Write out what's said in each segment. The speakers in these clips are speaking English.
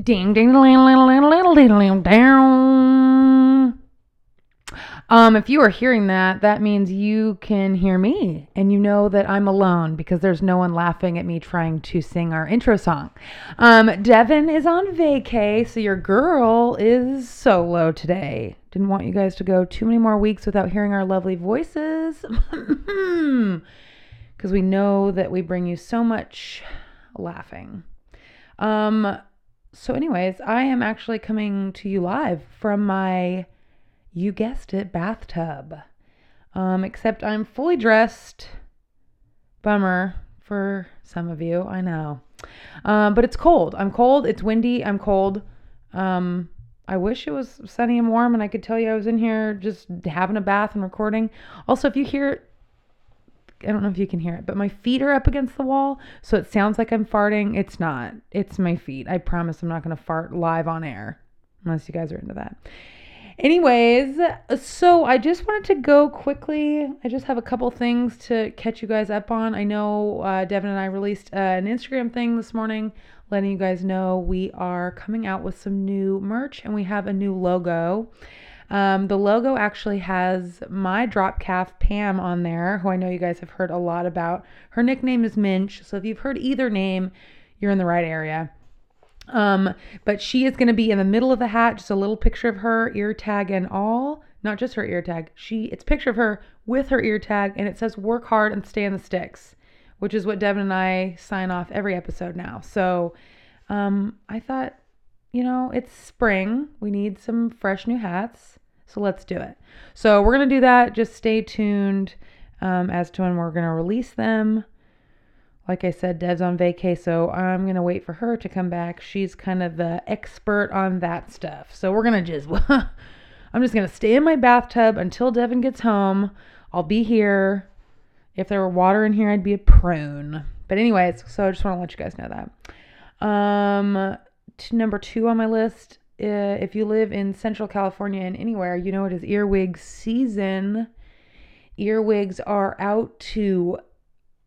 Ding ding ding ding ding ding down. Um, if you are hearing that, that means you can hear me and you know that I'm alone because there's no one laughing at me trying to sing our intro song. Um, Devin is on vacay, so your girl is solo today. Didn't want you guys to go too many more weeks without hearing our lovely voices. Because we know that we bring you so much laughing. Um, so, anyways, I am actually coming to you live from my, you guessed it, bathtub. Um, except I'm fully dressed. Bummer for some of you, I know. Um, but it's cold. I'm cold. It's windy. I'm cold. Um, I wish it was sunny and warm and I could tell you I was in here just having a bath and recording. Also, if you hear I don't know if you can hear it, but my feet are up against the wall, so it sounds like I'm farting. It's not. It's my feet. I promise I'm not going to fart live on air unless you guys are into that. Anyways, so I just wanted to go quickly. I just have a couple things to catch you guys up on. I know uh, Devin and I released uh, an Instagram thing this morning letting you guys know we are coming out with some new merch and we have a new logo. Um, the logo actually has my drop calf Pam on there, who I know you guys have heard a lot about. Her nickname is Minch, so if you've heard either name, you're in the right area. Um, but she is going to be in the middle of the hat, just a little picture of her, ear tag and all. Not just her ear tag. She it's a picture of her with her ear tag, and it says "Work hard and stay in the sticks," which is what Devin and I sign off every episode now. So um, I thought, you know, it's spring. We need some fresh new hats. So let's do it. So we're going to do that. Just stay tuned um, as to when we're going to release them. Like I said, Dev's on vacay, so I'm going to wait for her to come back. She's kind of the expert on that stuff. So we're going to just, I'm just going to stay in my bathtub until Devin gets home. I'll be here. If there were water in here, I'd be a prune. But, anyways, so I just want to let you guys know that. Um, number two on my list uh, if you live in Central California and anywhere, you know it is earwig season. Earwigs are out to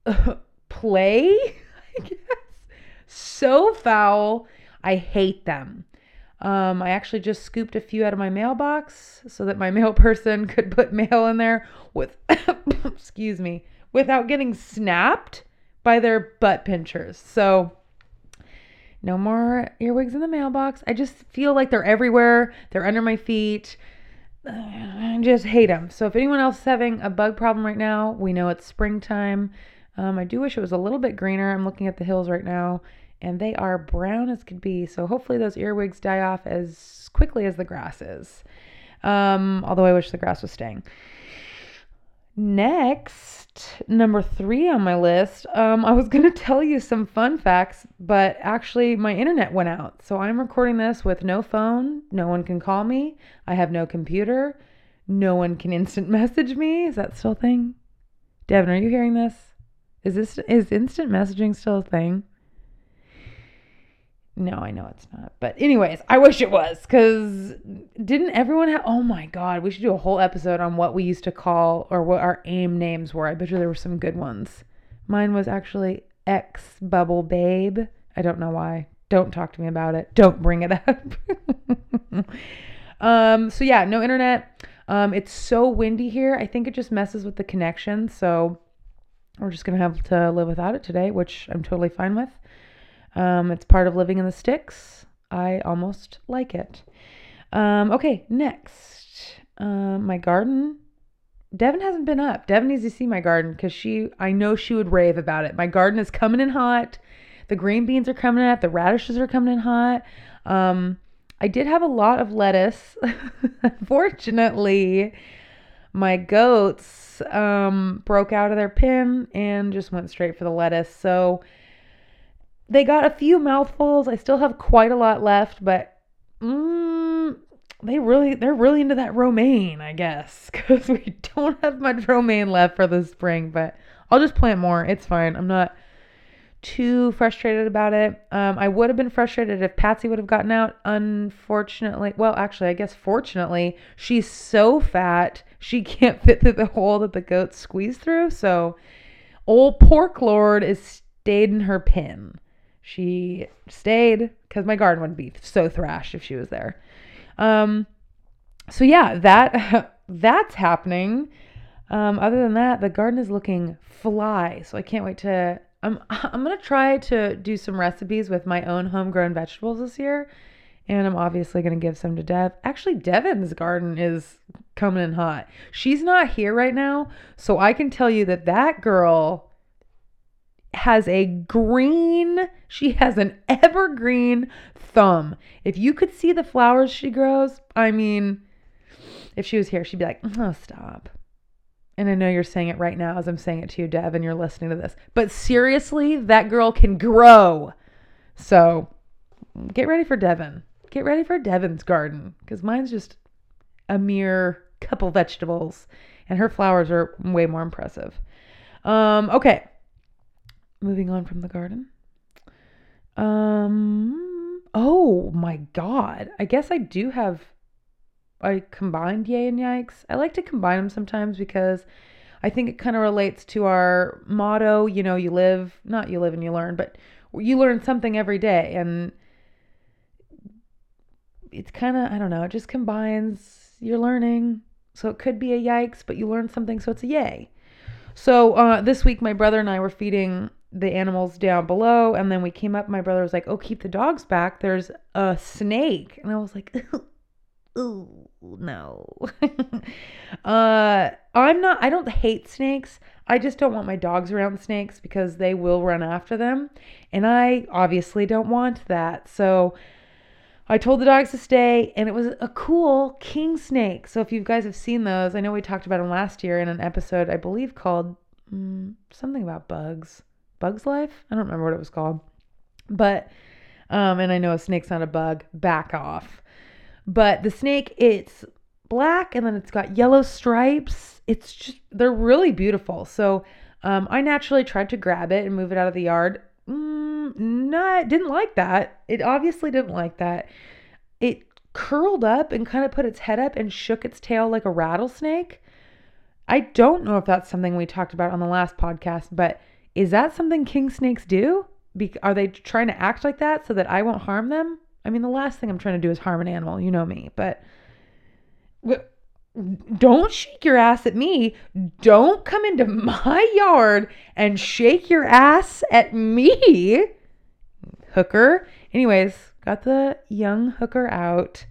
uh, play, I guess. So foul. I hate them. Um, I actually just scooped a few out of my mailbox so that my mail person could put mail in there with, excuse me, without getting snapped by their butt pinchers. So, no more earwigs in the mailbox. I just feel like they're everywhere. They're under my feet. I just hate them. So if anyone else is having a bug problem right now, we know it's springtime. Um, I do wish it was a little bit greener. I'm looking at the hills right now, and they are brown as could be. So hopefully those earwigs die off as quickly as the grass is. Um, although I wish the grass was staying. Next, number three on my list, um, I was going to tell you some fun facts, but actually my internet went out. So I'm recording this with no phone. No one can call me. I have no computer. No one can instant message me. Is that still a thing? Devin, are you hearing this? Is this is instant messaging still a thing? No, I know it's not. But anyways, I wish it was cuz didn't everyone have Oh my god, we should do a whole episode on what we used to call or what our AIM names were. I bet you there were some good ones. Mine was actually X Bubble Babe. I don't know why. Don't talk to me about it. Don't bring it up. um so yeah, no internet. Um it's so windy here. I think it just messes with the connection, so we're just going to have to live without it today, which I'm totally fine with. Um, it's part of living in the sticks. I almost like it. Um, okay, next. Um, my garden. Devin hasn't been up. Devin needs to see my garden because she, I know she would rave about it. My garden is coming in hot. The green beans are coming in. The radishes are coming in hot. Um, I did have a lot of lettuce. Fortunately, my goats um, broke out of their pen and just went straight for the lettuce. So they got a few mouthfuls. I still have quite a lot left, but mm, they really they're really into that romaine, I guess, because we don't have much romaine left for the spring. But I'll just plant more. It's fine. I'm not too frustrated about it. Um, I would have been frustrated if Patsy would have gotten out. Unfortunately, well, actually, I guess fortunately, she's so fat she can't fit through the hole that the goats squeeze through. So, old pork lord is stayed in her pen. She stayed because my garden would be so thrashed if she was there. Um, so yeah, that that's happening. Um, other than that, the garden is looking fly. So I can't wait to. I'm I'm gonna try to do some recipes with my own homegrown vegetables this year, and I'm obviously gonna give some to Dev. Actually, Devin's garden is coming in hot. She's not here right now, so I can tell you that that girl has a green. She has an evergreen thumb. If you could see the flowers she grows, I mean, if she was here, she'd be like, "Oh, stop." And I know you're saying it right now as I'm saying it to you, Dev, and you're listening to this. But seriously, that girl can grow. So get ready for Devin. Get ready for Devin's garden because mine's just a mere couple vegetables and her flowers are way more impressive. Um, okay. Moving on from the garden. Um, oh my God. I guess I do have I combined yay and yikes. I like to combine them sometimes because I think it kind of relates to our motto, you know, you live, not you live and you learn, but you learn something every day and it's kind of, I don't know, it just combines your learning. So it could be a yikes, but you learn something, so it's a yay. So uh, this week, my brother and I were feeding the animals down below, and then we came up. My brother was like, "Oh, keep the dogs back. There's a snake," and I was like, "Ooh, no. uh, I'm not, I don't hate snakes. I just don't want my dogs around snakes because they will run after them. And I obviously don't want that. So I told the dogs to stay, and it was a cool king snake. So if you guys have seen those, I know we talked about them last year in an episode, I believe called mm, something about bugs. Bugs Life? I don't remember what it was called. But, um, and I know a snake's not a bug. Back off. But the snake, it's black and then it's got yellow stripes. It's just, they're really beautiful. So um, I naturally tried to grab it and move it out of the yard. Mm, not, didn't like that. It obviously didn't like that. It curled up and kind of put its head up and shook its tail like a rattlesnake. I don't know if that's something we talked about on the last podcast, but is that something king snakes do? Be- are they trying to act like that so that I won't harm them? I mean, the last thing I'm trying to do is harm an animal, you know me, but don't shake your ass at me. Don't come into my yard and shake your ass at me, hooker. Anyways, got the young hooker out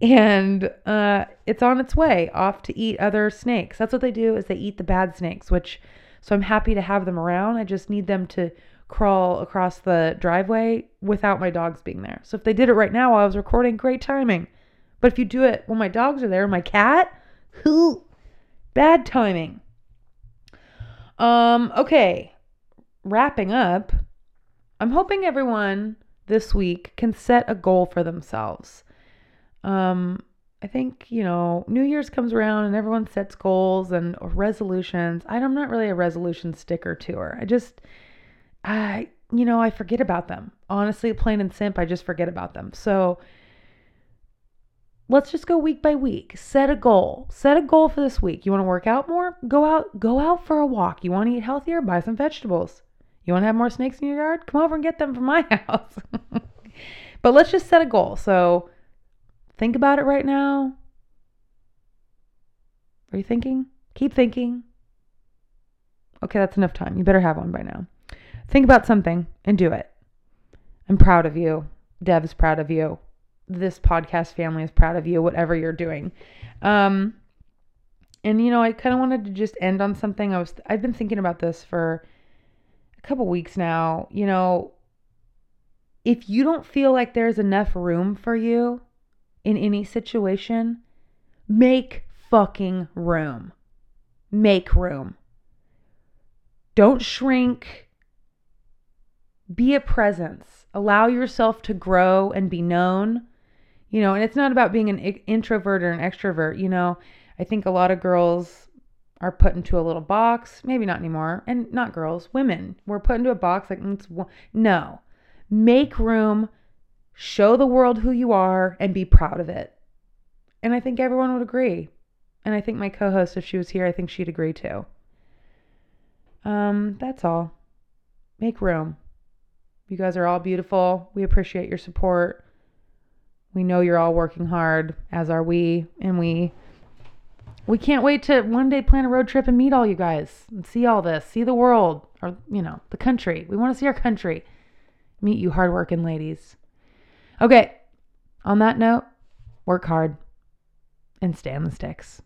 and uh, it's on its way off to eat other snakes. That's what they do is they eat the bad snakes, which so I'm happy to have them around. I just need them to crawl across the driveway without my dogs being there. So if they did it right now while I was recording, great timing. But if you do it when my dogs are there, my cat, who bad timing. Um okay. Wrapping up, I'm hoping everyone this week can set a goal for themselves. Um I think, you know, New Year's comes around and everyone sets goals and resolutions. I'm not really a resolution sticker to her. I just I, you know, I forget about them. Honestly, plain and simple, I just forget about them. So let's just go week by week. Set a goal. Set a goal for this week. You want to work out more? Go out, go out for a walk. You want to eat healthier? Buy some vegetables. You want to have more snakes in your yard? Come over and get them from my house. but let's just set a goal. So think about it right now. Are you thinking? Keep thinking. Okay, that's enough time. You better have one by now. Think about something and do it. I'm proud of you. Dev's proud of you. This podcast family is proud of you, whatever you're doing. Um, and you know, I kind of wanted to just end on something. I was I've been thinking about this for a couple weeks now. You know, if you don't feel like there's enough room for you in any situation, make fucking room. Make room. Don't shrink be a presence. Allow yourself to grow and be known. You know, and it's not about being an introvert or an extrovert. You know, I think a lot of girls are put into a little box. Maybe not anymore. And not girls, women. We're put into a box like, no. Make room, show the world who you are, and be proud of it. And I think everyone would agree. And I think my co host, if she was here, I think she'd agree too. Um, that's all. Make room. You guys are all beautiful. We appreciate your support. We know you're all working hard, as are we, and we we can't wait to one day plan a road trip and meet all you guys and see all this, see the world or you know, the country. We want to see our country. Meet you hardworking ladies. Okay. On that note, work hard and stay on the sticks.